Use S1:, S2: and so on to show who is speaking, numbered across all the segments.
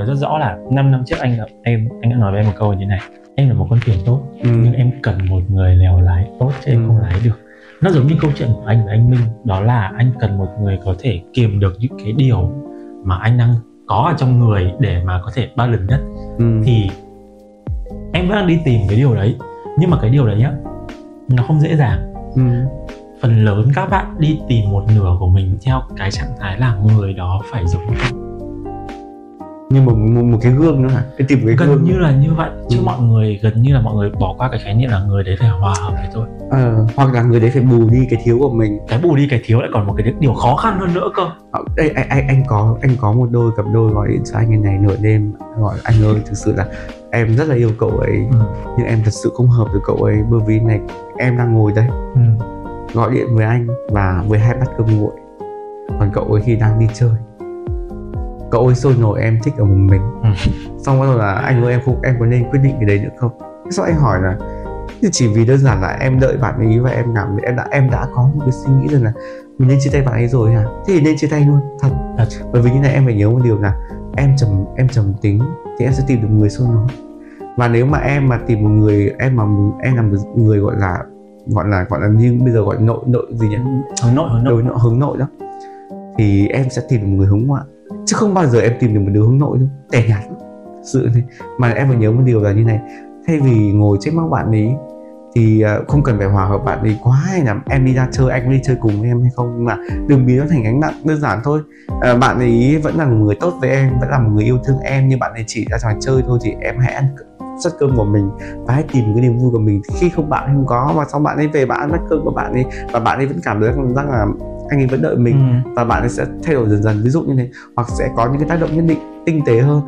S1: nhớ rất rõ là 5 năm trước anh em anh đã nói với em một câu như này em là một con thuyền tốt
S2: ừ.
S1: nhưng em cần một người lèo lái tốt chứ em
S2: Ừ.
S1: không lái được nó giống như câu chuyện của anh và anh Minh đó là anh cần một người có thể kiềm được những cái điều mà anh đang có ở trong người để mà có thể balance nhất
S2: ừ.
S1: thì em vẫn đang đi tìm cái điều đấy nhưng mà cái điều đấy nhá nó không dễ dàng
S2: ừ.
S1: phần lớn các bạn đi tìm một nửa của mình theo cái trạng thái là người đó phải giống
S2: như một, một một cái gương nữa hả? Cái tìm cái
S1: gần
S2: gương
S1: như là như vậy. Chứ
S2: Ừ.
S1: mọi người gần như là mọi người bỏ qua cái khái niệm là người đấy phải hòa hợp đấy thôi
S2: ờ, hoặc là người đấy phải bù đi cái thiếu của mình.
S1: Cái bù đi cái thiếu lại còn một cái điều khó khăn hơn nữa cơ.
S2: Ờ, đây anh, anh anh có anh có một đôi cặp đôi gọi điện cho anh ngày này nửa đêm. Gọi anh ơi thực sự là em rất là yêu cậu ấy.
S1: Ừ.
S2: nhưng em thật sự không hợp với cậu ấy bởi vì này em đang ngồi đây.
S1: Ừ.
S2: gọi điện với anh và với hai bát cơm nguội. Còn cậu ấy khi đang đi chơi cậu ấy sôi nổi em thích ở một mình.
S1: Ừ.
S2: xong bắt đầu là anh ơi em không em có nên quyết định cái đấy nữa không? Sau anh hỏi là thì chỉ vì đơn giản là em đợi bạn ấy và em thấy em đã em đã có một cái suy nghĩ rằng là mình nên chia tay bạn ấy rồi hả? Thế thì nên chia tay luôn thật.
S1: Thật.
S2: bởi vì như này em phải nhớ một điều là em trầm em trầm tính thì em sẽ tìm được người sôi nổi. Và nếu mà em mà tìm một người em mà em là một người gọi là gọi là gọi là như bây giờ gọi nội nội gì nhỉ?
S1: Hướng nội hướng nội.
S2: Đối nội hướng nội đó thì em sẽ tìm được một người hướng ngoại chứ không bao giờ em tìm được một đứa hướng nội đâu. Tẻ nhạt lắm. Sự thế mà em phải nhớ một điều là như này. Thay vì ngồi trách móc bạn ấy, thì à, không cần phải hòa hợp bạn ấy quá hay là em đi ra chơi, anh đi chơi cùng với em hay không. Mà đừng biến nó thành gánh nặng đơn giản thôi. À, bạn ấy vẫn là một người tốt với em, vẫn là một người yêu thương em, nhưng bạn ấy chỉ ra ngoài chơi thôi, thì em hãy ăn suất cơm của mình và hãy tìm cái niềm vui của mình. Khi không bạn không có, mà sau bạn ấy về bạn ăn cơm của bạn ấy và bạn ấy vẫn cảm thấy rằng là anh ấy vẫn đợi mình
S1: Ừ.
S2: và bạn ấy sẽ thay đổi dần dần. Ví dụ như thế hoặc sẽ có những cái tác động nhất định tinh tế hơn.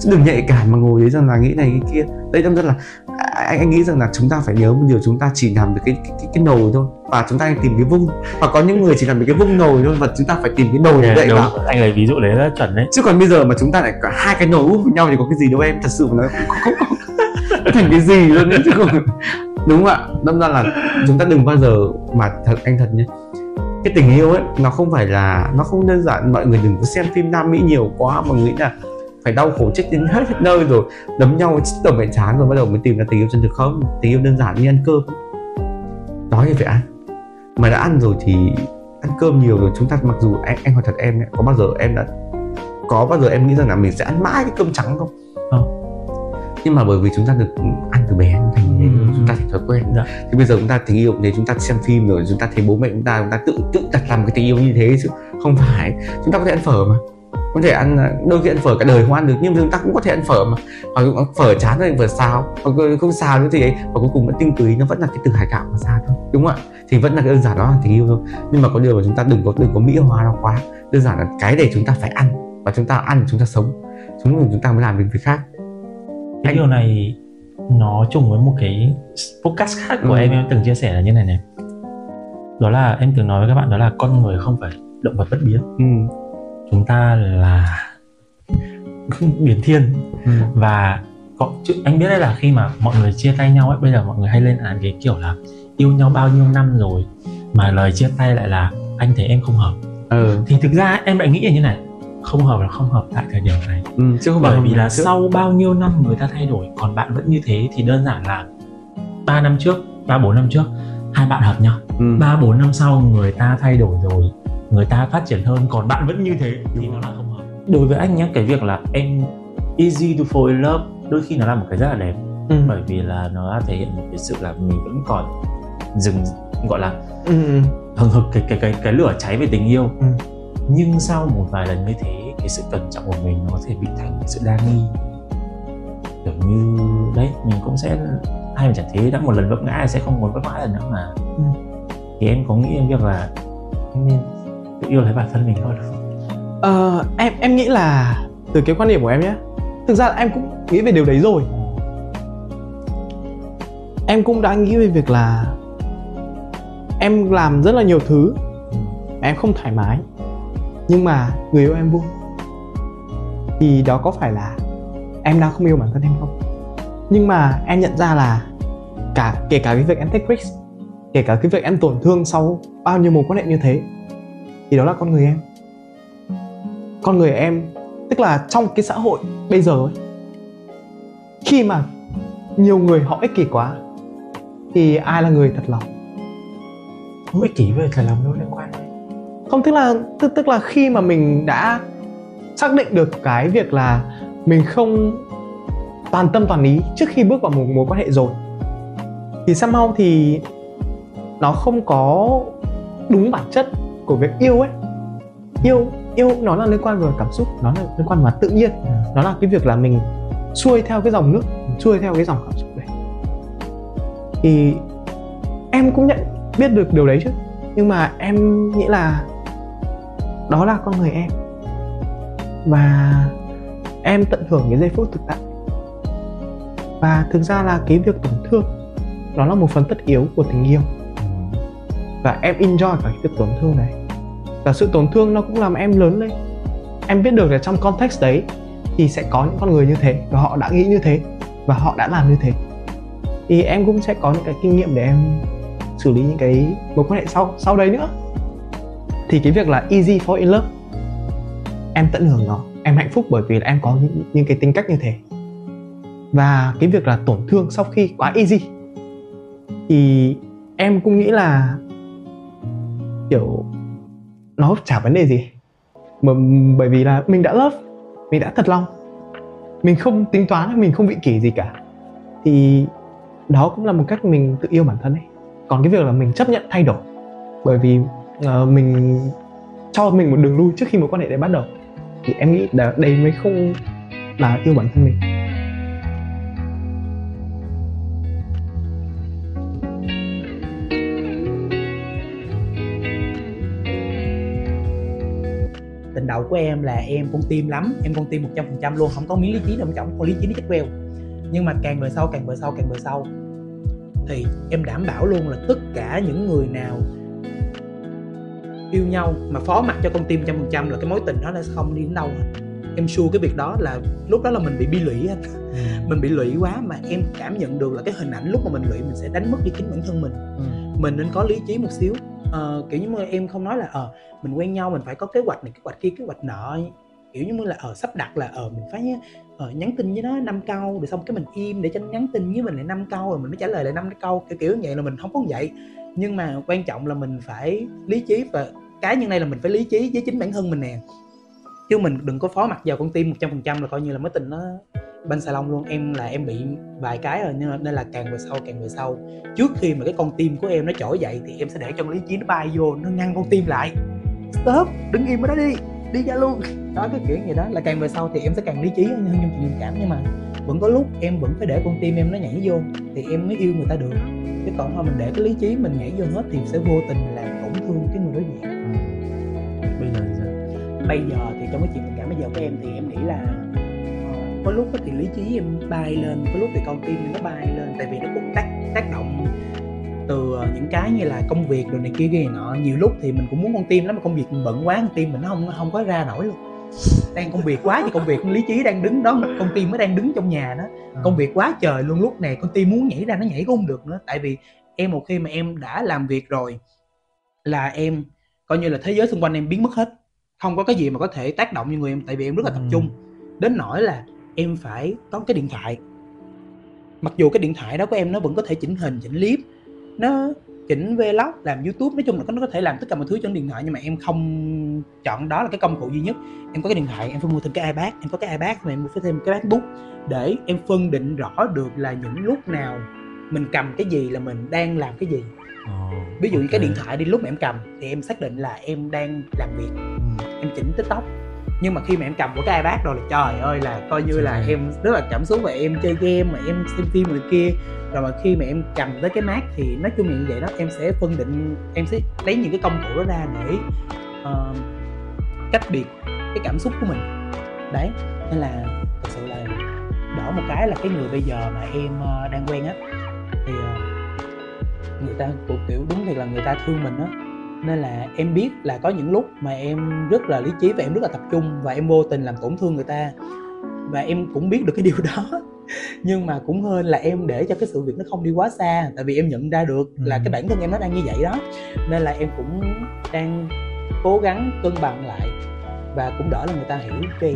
S2: Chứ đừng nhạy cảm mà ngồi đấy rằng là nghĩ này nghĩ kia. Đây đâm ra là à, anh anh nghĩ rằng là chúng ta phải nhớ một điều chúng ta chỉ làm được cái cái, cái, cái nồi thôi. Và chúng ta tìm cái vung. Hoặc có những người chỉ làm được cái vung nồi thôi và chúng ta phải tìm cái nồi để đậy vào
S1: anh lấy ví dụ đấy rất chuẩn đấy.
S2: Chứ còn bây giờ mà chúng ta lại cả hai cái nồi úp với nhau thì có cái gì đâu em. Thật sự mà nói không, không, không, thành cái gì luôn ấy chứ không. Đúng không ạ? Đâm ra là chúng ta đừng bao giờ mà thật anh thật nhé cái tình yêu ấy nó không phải là nó không đơn giản mọi người đừng có xem phim nam mỹ nhiều quá mà nghĩ là phải đau khổ chết đến hết, hết nơi rồi đấm nhau chết tầm mẹ chán rồi bắt đầu mới tìm ra tình yêu chân thực không? Tình yêu đơn giản như ăn cơm. Đói thì phải ăn. Mà đã ăn rồi thì ăn cơm nhiều rồi chúng ta mặc dù anh, anh hỏi thật em ấy, có bao giờ em đã có bao giờ em nghĩ rằng là mình sẽ ăn mãi cái cơm trắng không?
S1: Không.
S2: nhưng mà bởi vì chúng ta được ăn từ bé quen
S1: Dạ.
S2: thì bây giờ chúng ta tình yêu thì chúng ta xem phim rồi chúng ta thấy bố mẹ chúng ta chúng ta tự tự đặt làm cái tình yêu như thế chứ không phải chúng ta có thể ăn phở mà có thể ăn đôi khi ăn phở cả đời không ăn được nhưng mà chúng ta cũng có thể ăn phở mà hoặc là phở chán rồi phở xào hoặc không xào nữa thì ấy và cuối cùng vẫn tinh túy nó vẫn là cái từ hải cảo mà ra thôi đúng không ạ thì vẫn là cái đơn giản đó là tình yêu thôi nhưng mà có điều là chúng ta đừng có đừng có mỹ hóa nó quá đơn giản là cái để chúng ta phải ăn và chúng ta ăn chúng ta sống chúng chúng ta mới làm được việc khác
S1: cái
S2: Anh-
S1: điều này nó trùng với một cái podcast khác của
S2: Ừ.
S1: em em từng chia sẻ là như này này đó là em từng nói với các bạn đó là con người không phải động vật bất biến
S2: ừ.
S1: chúng ta là biến thiên
S2: Ừ.
S1: và có chứ anh biết đấy là khi mà mọi người chia tay nhau ấy bây giờ mọi người hay lên án cái kiểu là yêu nhau bao nhiêu năm rồi mà lời chia tay lại là anh thấy em không hợp
S2: ừ.
S1: thì thực ra em lại nghĩ là như này không hợp là không hợp tại thời điểm này
S2: ừ. chứ không
S1: bởi vì là
S2: trước.
S1: sau bao nhiêu năm người ta thay đổi còn bạn vẫn như thế thì đơn giản là 3 năm trước 3 4 năm trước hai bạn hợp nhau
S2: ừ.
S1: 3 4 năm sau người ta thay đổi rồi người ta phát triển hơn còn bạn vẫn như thế thì nó là không hợp đối với anh nhé cái việc là em easy to fall in love đôi khi nó là một cái rất là đẹp
S2: ừ.
S1: bởi vì là nó đã thể hiện một cái sự là mình vẫn còn dừng gọi là
S2: ừ. ừ.
S1: hừng hực cái cái cái cái lửa cháy về tình yêu
S2: Ừ.
S1: nhưng sau một vài lần như thế cái sự cẩn trọng của mình nó có thể bị thành cái sự đa nghi kiểu như đấy mình cũng sẽ hay mà chẳng thế đã một lần vấp ngã sẽ không muốn vấp ngã lần nữa mà
S2: Ừ.
S1: thì em có nghĩ đến việc là em nên tự yêu lấy bản thân mình thôi được không
S3: Ờ, em em nghĩ là từ cái quan điểm của em nhé thực ra em cũng nghĩ về điều đấy rồi em cũng đã nghĩ về việc là em làm rất là nhiều thứ
S1: Ừ.
S3: em không thoải mái nhưng mà người yêu em vui. Thì đó có phải là em đang không yêu bản thân em không? Nhưng mà em nhận ra là cả, kể cả cái việc em take risk, kể cả cái việc em tổn thương sau bao nhiêu mối quan hệ như thế, thì đó là con người em. Con người em, tức là trong cái xã hội bây giờ ấy, khi mà nhiều người họ ích kỷ quá, thì ai là người thật lòng?
S1: Không ích kỷ với thật lòng đâu liên quan
S3: không tức là tức, tức là khi mà mình đã xác định được cái việc là mình không toàn tâm toàn ý trước khi bước vào một mối quan hệ rồi thì somehow thì nó không có đúng bản chất của việc yêu ấy. Yêu yêu nó là liên quan về cảm xúc nó là liên quan về tự nhiên. Nó là cái việc là mình xuôi theo cái dòng nước xuôi theo cái dòng cảm xúc đấy. Thì em cũng nhận biết được điều đấy chứ. Nhưng mà em nghĩ là đó là con người em. Và em tận hưởng cái giây phút thực tại. Và thực ra là cái việc tổn thương, nó là một phần tất yếu của tình yêu. Và em enjoy cả cái việc tổn thương này. Và sự tổn thương nó cũng làm em lớn lên. Em biết được là trong context đấy thì sẽ có những con người như thế, và họ đã nghĩ như thế, và họ đã làm như thế. Thì em cũng sẽ có những cái kinh nghiệm để em xử lý những cái mối quan hệ sau sau đấy nữa thì cái việc là easy for in love, em tận hưởng nó, em hạnh phúc bởi vì là em có những những cái tính cách như thế. Và cái việc là tổn thương sau khi quá easy, thì em cũng nghĩ là, kiểu, nó chả vấn đề gì. Mà bởi vì là mình đã love, mình đã thật lòng, mình không tính toán, mình không vị kỷ gì cả. Thì đó cũng là một cách mình tự yêu bản thân ấy. Còn cái việc là mình chấp nhận thay đổi, bởi vì uh, mình cho mình một đường lui trước khi mối quan hệ đấy bắt đầu. Thì em nghĩ là đây mới không là yêu bản thân mình.
S4: Tình đầu của em là em con tim lắm em con tim một trăm phần trăm luôn không có miếng lý trí nào trong con lý trí nó chết queo nhưng mà càng về sau càng về sau càng về sau thì em đảm bảo luôn là tất cả những người nào yêu nhau mà phó mặc cho con tim trăm phần trăm là cái mối tình đó nó sẽ không đi đến đâu hết. Em sure cái việc đó là lúc đó là mình bị bi lụy anh mình bị lụy quá mà em cảm nhận được là cái hình ảnh lúc mà mình lụy mình sẽ đánh mất đi chính bản thân mình. Mình nên có lý trí một xíu. Ờ, kiểu như em không nói là ờ mình quen nhau mình phải có kế hoạch này kế hoạch kia kế hoạch nọ. Kiểu như là ờ sắp đặt là ờ mình phải ờ, nhắn tin với nó năm câu rồi xong cái mình im để cho nó nhắn tin với mình lại năm câu rồi mình mới trả lời lại năm câu kiểu kiểu như vậy là mình không có vậy nhưng mà quan trọng là mình phải lý trí và cái như này là mình phải lý trí với chính bản thân mình nè. Chứ mình đừng có phó mặt vào con tim 100% là coi như là mối tình nó bên salon luôn. Em là em bị vài cái rồi nên là, nên là càng về sau càng về sau. Trước khi mà cái con tim của em nó trỗi dậy thì em sẽ để cho lý trí nó bay vô nó ngăn con tim lại. Stop đứng im ở đó đi đi ra luôn đó cái kiểu gì đó. Là càng về sau thì em sẽ càng lý trí hơn trong chuyện tình cảm nhưng mà vẫn có lúc em vẫn phải để con tim em nó nhảy vô thì em mới yêu người ta được. Chứ còn thôi mình để cái lý trí mình nhảy vô hết thì sẽ vô tình làm tổn thương cái người đối diện.
S1: Bây giờ thì sao?
S4: Bây giờ thì trong cái chuyện tình cảm bây giờ của em thì em nghĩ là ờ, có lúc thì lý trí em bay lên có lúc thì con tim nó bay lên tại vì nó cũng tác tác động từ ờ, những cái như là công việc rồi này kia kia nọ. Nhiều lúc thì mình cũng muốn con tim lắm mà công việc mình bận quá con tim mình nó không không có ra nổi luôn đang công việc quá thì công việc lý trí đang đứng đó con tim mới đang đứng trong nhà đó. Công việc quá trời luôn lúc này con tim muốn nhảy ra nó nhảy cũng không được nữa. Tại vì em một khi mà em đã làm việc rồi là em coi như là thế giới xung quanh em biến mất hết. Không có cái gì mà có thể tác động như người em tại vì em rất là tập
S1: Ừ.
S4: trung. Đến nỗi là em phải có cái điện thoại. Mặc dù cái điện thoại đó của em nó vẫn có thể chỉnh hình chỉnh clip nó chỉnh vlog làm youtube. Nói chung là nó có thể làm tất cả mọi thứ trên điện thoại nhưng mà em không chọn đó là cái công cụ duy nhất. Em có cái điện thoại em phải mua thêm cái ipad em có cái ipad mà em mua phải thêm cái macbook để em phân định rõ được là những lúc nào mình cầm cái gì là mình đang làm cái gì. Ví dụ như cái điện thoại đi lúc mà em cầm thì em xác định là em đang làm việc.
S1: Ừ.
S4: em chỉnh tiktok nhưng mà khi mà em cầm của cái ipad rồi là trời ơi là coi như là em rất là cảm xúc và em chơi game mà em xem phim này kia. Rồi mà khi mà em cầm tới cái mát thì nói chung là như vậy đó em sẽ phân định em sẽ lấy những cái công cụ đó ra để ờ, cách biệt cái cảm xúc của mình. Đấy nên là thật sự là đỡ một cái là cái người bây giờ mà em ờ, đang quen á thì ờ, người ta cũng kiểu đúng thì là người ta thương mình á nên là em biết là có những lúc mà em rất là lý trí và em rất là tập trung và em vô tình làm tổn thương người ta. Và em cũng biết được cái điều đó. Nhưng mà cũng hơn là em để cho cái sự việc nó không đi quá xa tại vì em nhận ra được là
S1: Ừ.
S4: cái bản thân em nó đang như vậy đó. Nên là em cũng đang cố gắng cân bằng lại và cũng đỡ là người ta hiểu cho em.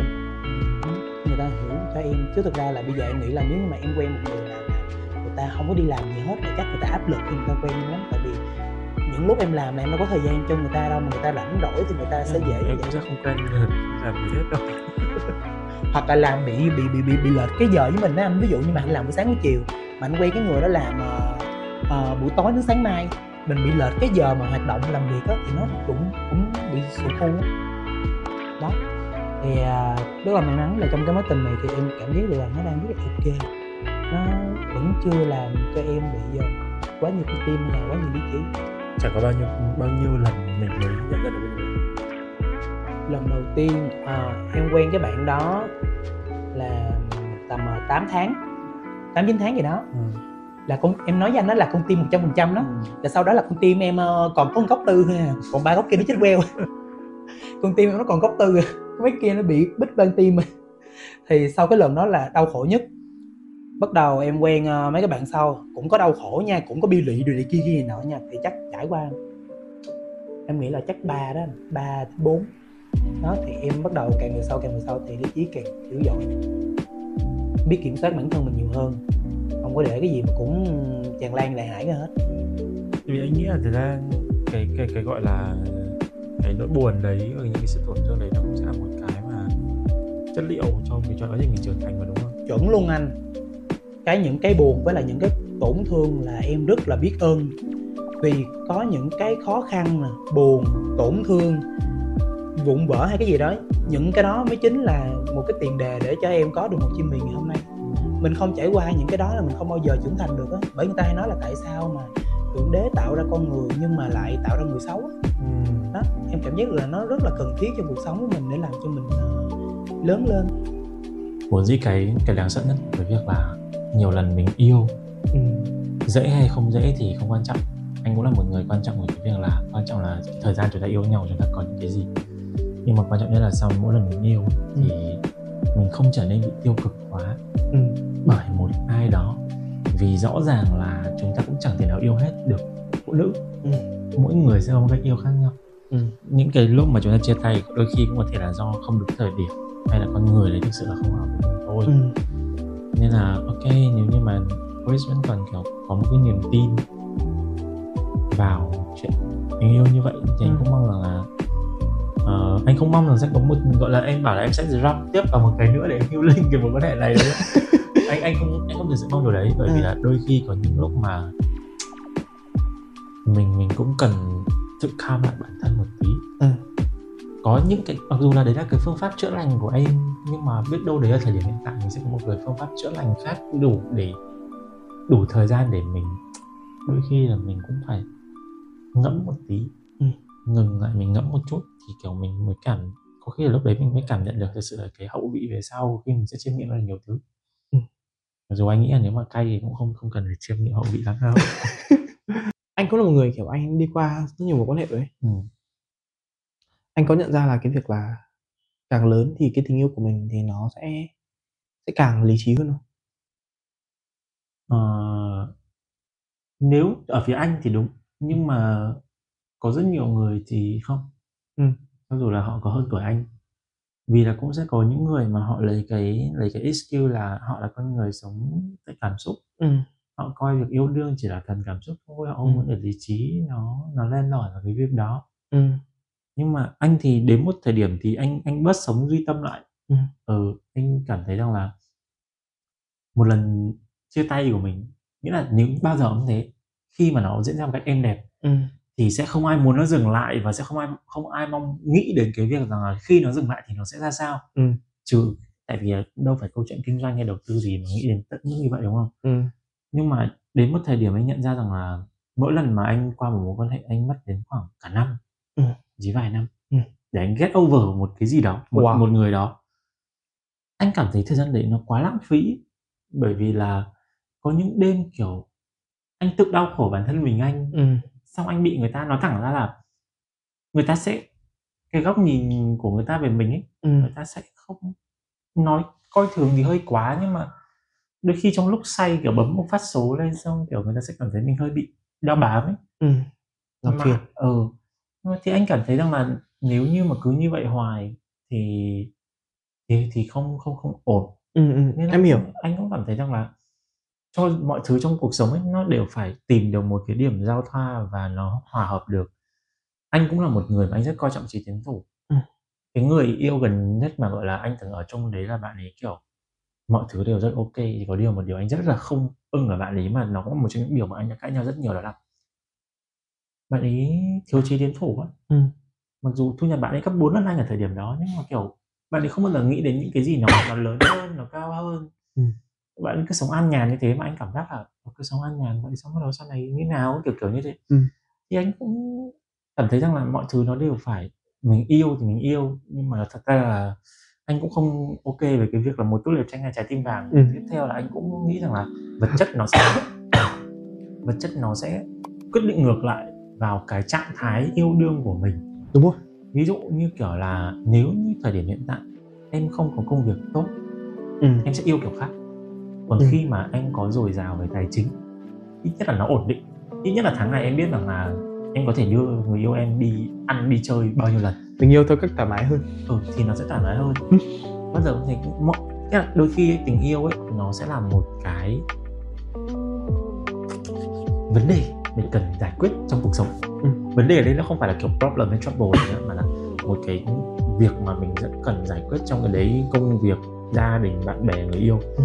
S4: Người ta hiểu cho em. Chứ thực ra là bây giờ em nghĩ là nếu như mà em quen một người là người ta không có đi làm gì hết là chắc người ta áp lực khi người ta quen lắm. Tại vì những lúc em làm là em đâu có thời gian cho người ta đâu mà người ta rảnh rỗi thì người ta sẽ dễ
S1: em cũng sẽ không quen làm gì hết đâu.
S4: Hoặc là làm bị bị bị bị bị lệch cái giờ với mình đó anh. Ví dụ như mà anh làm buổi sáng buổi chiều mà anh quen cái người đó làm uh, uh, buổi tối đến sáng mai mình bị lệch cái giờ mà hoạt động làm việc đó thì nó cũng cũng bị sụt thu á. đó. Thì uh, rất là may mắn là trong cái mối tình này thì em cảm giác được là nó đang rất là ok. Nó vẫn chưa làm cho em bị uh, quá nhiều cái tim hay là quá nhiều lý trí
S1: chẳng có bao nhiêu bao nhiêu lần mình mới nhận ra được điều đấy
S4: lần đầu tiên à, em quen cái bạn đó là tầm ờ, 8 tháng 8 9 tháng gì đó.
S1: Ừ.
S4: là con em nói với anh đó là con tim 100% phần trăm đó.
S1: Ừ.
S4: là sau đó là con tim em ờ, còn có một góc tư còn ba góc kia nó chết queo. Con tim em nó còn góc tư mấy kia nó bị bít ban tim thì sau cái lần đó là đau khổ nhất bắt đầu em quen ờ, mấy cái bạn sau. Cũng có đau khổ nha cũng có bi lụy rồi này kia kia nọ nha. Thì chắc trải qua. Em nghĩ là chắc ba đó ba bốn. Đó thì em bắt đầu càng về sau càng về sau thì lý trí càng dữ dội. Biết kiểm soát bản thân mình nhiều hơn. Không có để cái gì mà cũng tràn lan đại hải ra hết.
S1: Vì anh nghĩ là thực ra cái cái cái gọi là cái nỗi buồn đấy và những cái sự tổn thương đấy nó cũng sẽ là một cái mà chất liệu cho cái cho quá trình mình trưởng thành mà đúng không?
S4: Chuẩn luôn anh cái những cái buồn với là những cái tổn thương là em rất là biết ơn. Vì có những cái khó khăn nè buồn tổn thương vụn vỡ hay cái gì đó những cái đó mới chính là một cái tiền đề để cho em có được một chim miền ngày hôm nay. Mình không trải qua những cái đó là mình không bao giờ trưởng thành được á bởi người ta hay nói là tại sao mà thượng đế tạo ra con người nhưng mà lại tạo ra người xấu á. Đó em cảm giác là nó rất là cần thiết cho cuộc sống của mình để làm cho mình ờ, lớn lên.
S1: Vốn dĩ cái cái đáng sợ nhất của việc là nhiều lần mình yêu
S3: ừ.
S1: dễ hay không dễ thì không quan trọng anh cũng là một người quan trọng của cái việc là quan trọng là thời gian chúng ta yêu nhau chúng ta có những cái gì nhưng mà quan trọng nhất là sau mỗi lần mình yêu thì mình không trở nên bị tiêu cực quá
S3: Ừ.
S1: bởi một ai đó vì rõ ràng là chúng ta cũng chẳng thể nào yêu hết được phụ nữ
S3: Ừ.
S1: mỗi người sẽ có một cách yêu khác nhau
S3: Ừ.
S1: những cái lúc mà chúng ta chia tay đôi khi cũng có thể là do không đúng thời điểm hay là con người đấy thực sự là không hợp với mình thôi
S3: Ừ.
S1: nên là ok nếu như mà Chris vẫn còn kiểu có một cái niềm tin vào chuyện tình yêu như vậy thì anh
S3: Ừ.
S1: cũng mong rằng là ờ, anh không mong rằng sẽ có một gọi là em bảo là em sẽ drop tiếp vào một cái nữa để em healing cái mối quan hệ này đấy anh anh không anh không thực sự mong điều đấy bởi vì
S3: Ừ.
S1: là đôi khi có những lúc mà mình mình cũng cần tự calm lại bản thân một tí
S3: Ừ.
S1: có những cái mặc dù là đấy là cái phương pháp chữa lành của em nhưng mà biết đâu đấy là thời điểm hiện tại mình sẽ có một cái phương pháp chữa lành khác đủ để đủ thời gian để mình đôi khi là mình cũng phải ngẫm một tí
S3: Ừ.
S1: ngừng lại mình ngẫm một chút thì kiểu mình mới cảm có khi là lúc đấy mình mới cảm nhận được thực sự là cái hậu vị về sau khi mình sẽ chiêm nghiệm rất là nhiều thứ
S3: Ừ.
S1: mặc dù anh nghĩ là nếu mà cay thì cũng không không cần phải chiêm nghiệm hậu vị lắm đâu
S3: anh cũng là một người kiểu anh đi qua rất nhiều mối quan hệ rồi ấy.
S1: ừ.
S3: Anh có nhận ra là cái việc là càng lớn thì cái tình yêu của mình thì nó sẽ sẽ càng lý trí hơn không
S1: Ờ, nếu ở phía anh thì đúng nhưng mà có rất nhiều người thì không
S3: Ừ.
S1: cho dù là họ có hơn tuổi anh vì là cũng sẽ có những người mà họ lấy cái lấy cái excuse là họ là con người sống tại cảm xúc
S3: ừ.
S1: họ coi việc yêu đương chỉ là thuần cảm xúc thôi họ không
S3: Ừ.
S1: muốn để lý trí nó nó len lỏi vào cái việc đó
S3: Ừ.
S1: nhưng mà anh thì đến một thời điểm thì anh anh bớt sống duy tâm lại
S3: Ừ.
S1: ừ anh cảm thấy rằng là một lần chia tay của mình nghĩa là nếu bao giờ cũng thế khi mà nó diễn ra một cách êm đẹp
S3: Ừ.
S1: thì sẽ không ai muốn nó dừng lại và sẽ không ai không ai mong nghĩ đến cái việc rằng là khi nó dừng lại thì nó sẽ ra sao
S3: Ừ.
S1: trừ tại vì đâu phải câu chuyện kinh doanh hay đầu tư gì mà nghĩ đến tận mức như vậy đúng không
S3: Ừ.
S1: nhưng mà đến một thời điểm anh nhận ra rằng là mỗi lần mà anh qua một mối quan hệ anh mất đến khoảng cả năm
S3: Ừ.
S1: chỉ vài năm
S3: Ừ.
S1: để anh get over một cái gì đó một,
S3: Wow.
S1: một người đó anh cảm thấy thời gian đấy nó quá lãng phí bởi vì là có những đêm kiểu anh tự đau khổ bản thân mình anh
S3: Ừ.
S1: xong anh bị người ta nói thẳng ra là người ta sẽ cái góc nhìn của người ta về mình ấy
S3: Ừ.
S1: người ta sẽ không nói coi thường thì hơi quá nhưng mà đôi khi trong lúc say kiểu bấm một phát số lên xong kiểu người ta sẽ cảm thấy mình hơi bị đau bám ấy
S3: Ừ. Làm phiền
S1: ừ thì anh cảm thấy rằng là nếu như mà cứ như vậy hoài thì thì thì không không không ổn
S3: ừ, ừ.
S1: nên
S3: em hiểu
S1: anh cũng cảm thấy rằng là cho mọi thứ trong cuộc sống ấy nó đều phải tìm được một cái điểm giao thoa và nó hòa hợp được anh cũng là một người mà anh rất coi trọng trí tiến thủ
S3: Ừ.
S1: cái người yêu gần nhất mà gọi là anh từng ở chung đấy là bạn ấy kiểu mọi thứ đều rất ok chỉ có điều một điều anh rất là không ưng ở bạn ấy mà nó cũng một trong những điều mà anh đã cãi nhau rất nhiều đó là bạn ấy thiếu trí tiến thủ á
S3: Ừ.
S1: mặc dù thu nhập bạn ấy gấp 4 lần anh ở thời điểm đó nhưng mà kiểu bạn ấy không bao giờ nghĩ đến những cái gì nó nó lớn hơn nó cao hơn
S3: Ừ.
S1: bạn ấy cứ sống an nhàn như thế mà anh cảm giác là "Ờ, cứ sống an nhàn vậy xong bắt đầu sau này như nào kiểu kiểu như thế
S3: Ừ.
S1: thì anh cũng cảm thấy rằng là mọi thứ nó đều phải mình yêu thì mình yêu nhưng mà thật ra là anh cũng không ok về cái việc là một tốt liệp tranh hay trái tim vàng
S3: Ừ.
S1: tiếp theo là anh cũng nghĩ rằng là vật chất nó sẽ vật chất nó sẽ quyết định ngược lại vào cái trạng thái yêu đương của mình.
S3: Đúng rồi
S1: ví dụ như kiểu là nếu như thời điểm hiện tại em không có công việc tốt
S3: ừ.
S1: em sẽ yêu kiểu khác. Còn
S3: Ừ.
S1: khi mà em có dồi dào về tài chính ít nhất là nó ổn định. Ít nhất là tháng này em biết rằng là em có thể đưa người yêu em đi ăn đi chơi bao nhiêu lần.
S3: Tình yêu thôi cách thoải mái hơn.
S1: Ừ, thì nó sẽ thoải mái hơn.
S3: Ừ.
S1: bao giờ thấy mọi là đôi khi tình yêu ấy nó sẽ là một cái vấn đề mình cần giải quyết trong cuộc sống
S3: Ừ.
S1: vấn đề ở đây nó không phải là kiểu problem hay trouble nữa mà là một cái việc mà mình rất cần giải quyết trong cái đấy công việc gia đình bạn bè người yêu
S3: Ừ.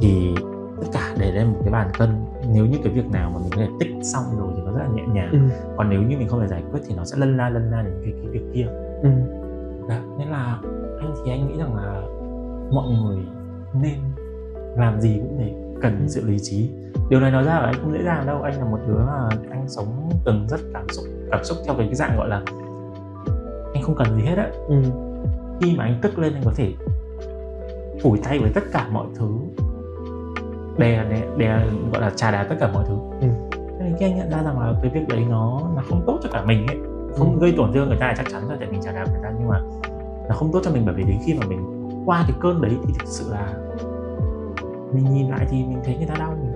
S1: thì tất cả để lên một cái bàn cân nếu như cái việc nào mà mình có thể tích xong rồi thì nó rất là nhẹ nhàng
S3: ừ.
S1: còn nếu như mình không thể giải quyết thì nó sẽ lân la lân la đến cái, cái việc kia
S3: Ừ.
S1: Đó, nên là anh thì anh nghĩ rằng là mọi người nên làm gì cũng để cần sự lý trí điều này nói ra là anh không dễ dàng đâu anh là một đứa mà anh sống từng rất cảm xúc cảm xúc theo cái, cái dạng gọi là anh không cần gì hết á
S3: Ừ.
S1: khi mà anh tức lên anh có thể phủi tay với tất cả mọi thứ đè đè, đè gọi là trà đá tất cả mọi thứ
S3: Ừ.
S1: Thế nên khi anh nhận ra rằng là cái việc đấy nó nó không tốt cho cả mình ấy không
S3: Ừ.
S1: gây tổn thương người ta là chắc chắn rồi tại mình trà đạp người ta nhưng mà nó không tốt cho mình bởi vì đến khi mà mình qua cái cơn đấy thì thực sự là mình nhìn lại thì mình thấy người ta đau mình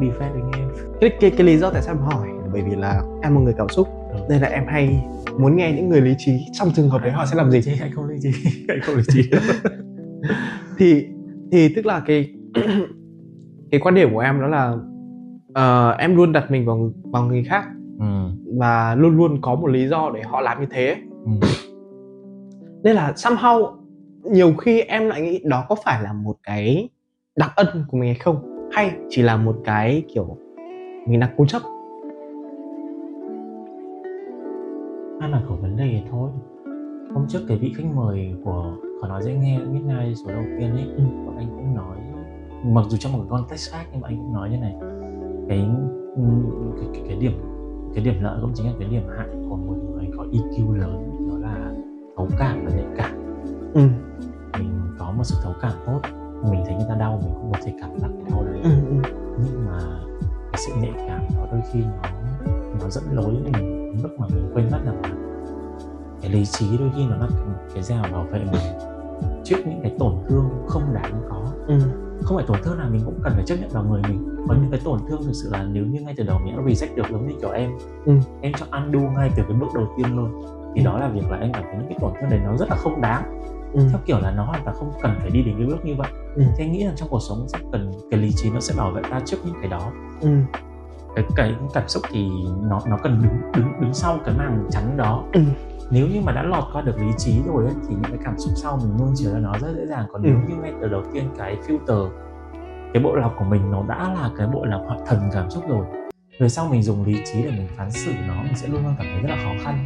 S1: không defend được em
S3: cái, cái cái lý do tại sao em hỏi? Là bởi vì là em một người cảm xúc
S1: Ừ.
S3: nên là em hay muốn nghe những người lý trí trong trường hợp đấy họ sẽ làm gì.
S1: Chứ anh không lý trí? Anh không lý trí.
S3: Thì thì tức là cái cái quan điểm của em đó là ờ, em luôn đặt mình vào vào người khác
S1: ừ.
S3: và luôn luôn có một lý do để họ làm như thế.
S1: Ừ.
S3: nên là somehow nhiều khi em lại nghĩ đó có phải là một cái đặc ân của mình hay không hay. Chỉ là một cái kiểu mình đang cố chấp.
S1: Ăn là của vấn đề thôi. Hôm trước cái vị khách mời của khó nói dễ nghe Midnight số đầu tiên ấy
S3: Ừ.
S1: bọn anh cũng nói. Mặc dù trong một cái context khác nhưng mà anh cũng nói như này. Cái cái, cái, cái điểm cái điểm lợi cũng chính là cái điểm hại của một người có EQ lớn đó là thấu cảm và nhạy cảm.
S3: Ừ.
S1: mình có một sự thấu cảm tốt mình thấy người ta đau mình cũng có thể cảm giác cái đau đấy
S3: Ừ, ừ.
S1: nhưng mà cái sự nhạy cảm đó đôi khi nó nó dẫn lối mình mức mà mình quên mất rằng là cái lý trí đôi khi nó là cái- cái rào bảo vệ mình trước những cái tổn thương không đáng có
S3: Ừ.
S1: không phải tổn thương nào mình cũng cần phải chấp nhận vào người mình có những cái tổn thương thực sự là nếu như ngay từ đầu mình đã reset được giống như kiểu em
S3: Ừ.
S1: em cho undo ngay từ cái bước đầu tiên luôn thì
S3: Ừ.
S1: đó là việc là em cảm thấy những cái tổn thương đấy nó rất là không đáng
S3: Ừ.
S1: theo kiểu là nó hoàn toàn không cần phải đi đến cái bước như vậy
S3: Ừ.
S1: thì anh nghĩ rằng trong cuộc sống sẽ cần cái lý trí nó sẽ bảo vệ ta trước những cái đó
S3: Ừ.
S1: cái cái cảm xúc thì nó nó cần đứng đứng đứng sau cái màn chắn đó
S3: Ừ.
S1: nếu như mà đã lọt qua được lý trí rồi ấy, thì những cái cảm xúc sau mình nuông chiều ra nó rất dễ dàng còn
S3: Ừ.
S1: nếu như ngay từ đầu tiên cái filter cái bộ lọc của mình nó đã là cái bộ lọc hoạt thần cảm xúc rồi về sau mình dùng lý trí để mình phán xử nó mình sẽ luôn luôn cảm thấy rất là khó khăn